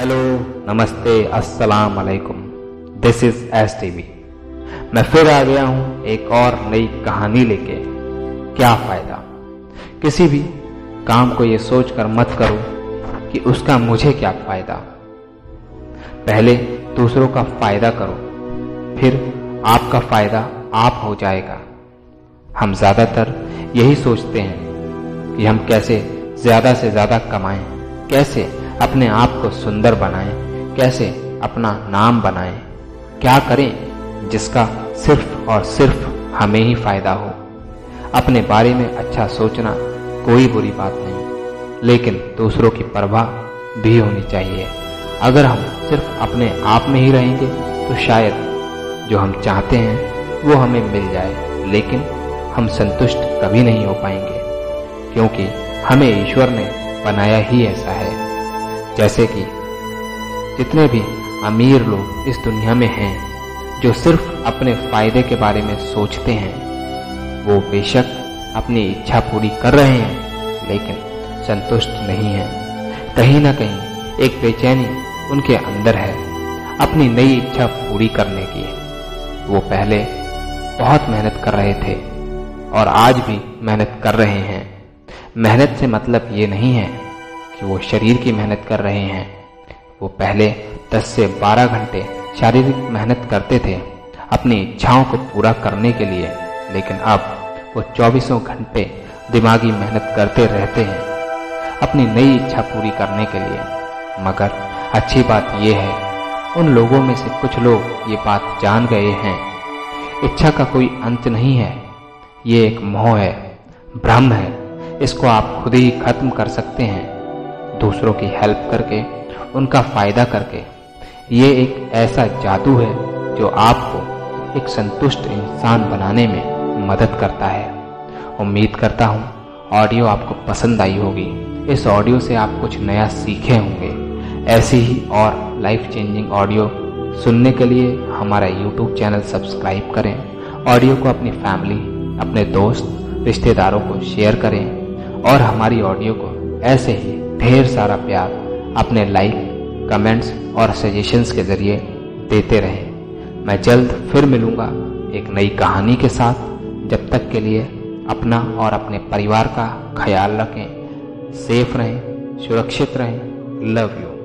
Hello नमस्ते अस्सलाम वालेकुम दिस इज़ एस टीवी मैं फिर आ गया हूँ एक और नई कहानी लेके। क्या फ़ायदा? किसी भी काम को ये सोचकर मत करो कि उसका मुझे क्या फ़ायदा। पहले दूसरों का फ़ायदा करो, फिर आपका फ़ायदा आप हो जाएगा। हम ज़्यादातर यही सोचते हैं कि हम कैसे ज़्यादा से ज़्यादा कमाएँ, कैसे अपने आप को सुंदर बनाएँ। कैसे अपना नाम बनाएँ। क्या करें जिसका सिर्फ़ और सिर्फ़ हमें ही फ़ायदा हो। अपने बारे में अच्छा सोचना कोई बुरी बात नहीं। लेकिन दूसरों की परवाह भी होनी चाहिए। अगर हम सिर्फ़ अपने आप में ही रहेंगे तो शायद जो हम चाहते हैं, वो हमें मिल जाए। लेकिन हम संतुष्ट कभी नहीं हो पाएँगे, क्योंकि हमें ईश्वर ने बनाया ही ऐसा है। जैसे कि जितने भी अमीर लोग इस दुनिया में हैं, जो सिर्फ़ अपने फ़ायदे के बारे में सोचते हैं, वो बेशक अपनी इच्छा पूरी कर रहे हैं, लेकिन संतुष्ट नहीं है। कहीं ना कहीं एक बेचैनी उनके अंदर है, अपनी नई इच्छा पूरी करने की। वो पहले बहुत मेहनत कर रहे थे, और आज भी मेहनत कर रहे हैं। मेहनत से मतलब ये नहीं है कि वो शरीर की मेहनत कर रहे हैं, वो पहले 10 से 12 घंटे शारीरिक मेहनत करते थे, अपनी इच्छाओं को पूरा करने के लिए, लेकिन अब वो चौबीसों घंटे दिमागी मेहनत करते रहते हैं, अपनी नई इच्छा पूरी करने के लिए। मगर अच्छी बात यह है, उन लोगों में से कुछ लोग ये बात जान गए हैं, इच्छा का कोई अंत नहीं है, ये एक मोह है भ्रम है, इसको आप खुद ही खत्म कर सकते हैं। दूसरों की हेल्प करके, उनका फ़ायदा करके। ये एक ऐसा जादू है जो आपको एक संतुष्ट इंसान बनाने में मदद करता है। उम्मीद करता हूँ ऑडियो आपको पसंद आई होगी। इस ऑडियो से आप कुछ नया सीखे होंगे। ऐसी ही और लाइफ चेंजिंग ऑडियो सुनने के लिए हमारा यूट्यूब चैनल सब्सक्राइब करें। ऑडियो को अपनी फैमिली अपने दोस्त, रिश्तेदारों को शेयर करें और हमारी ऑडियो को ऐसे ही ढेर सारा प्यार अपने लाइक कमेंट्स और सजेशंस के ज़रिए देते रहें। मैं जल्द फिर मिलूँगा एक नई कहानी के साथ। जब तक के लिए अपना और अपने परिवार का ख्याल रखें सेफ़ रहें, सुरक्षित रहें। Love you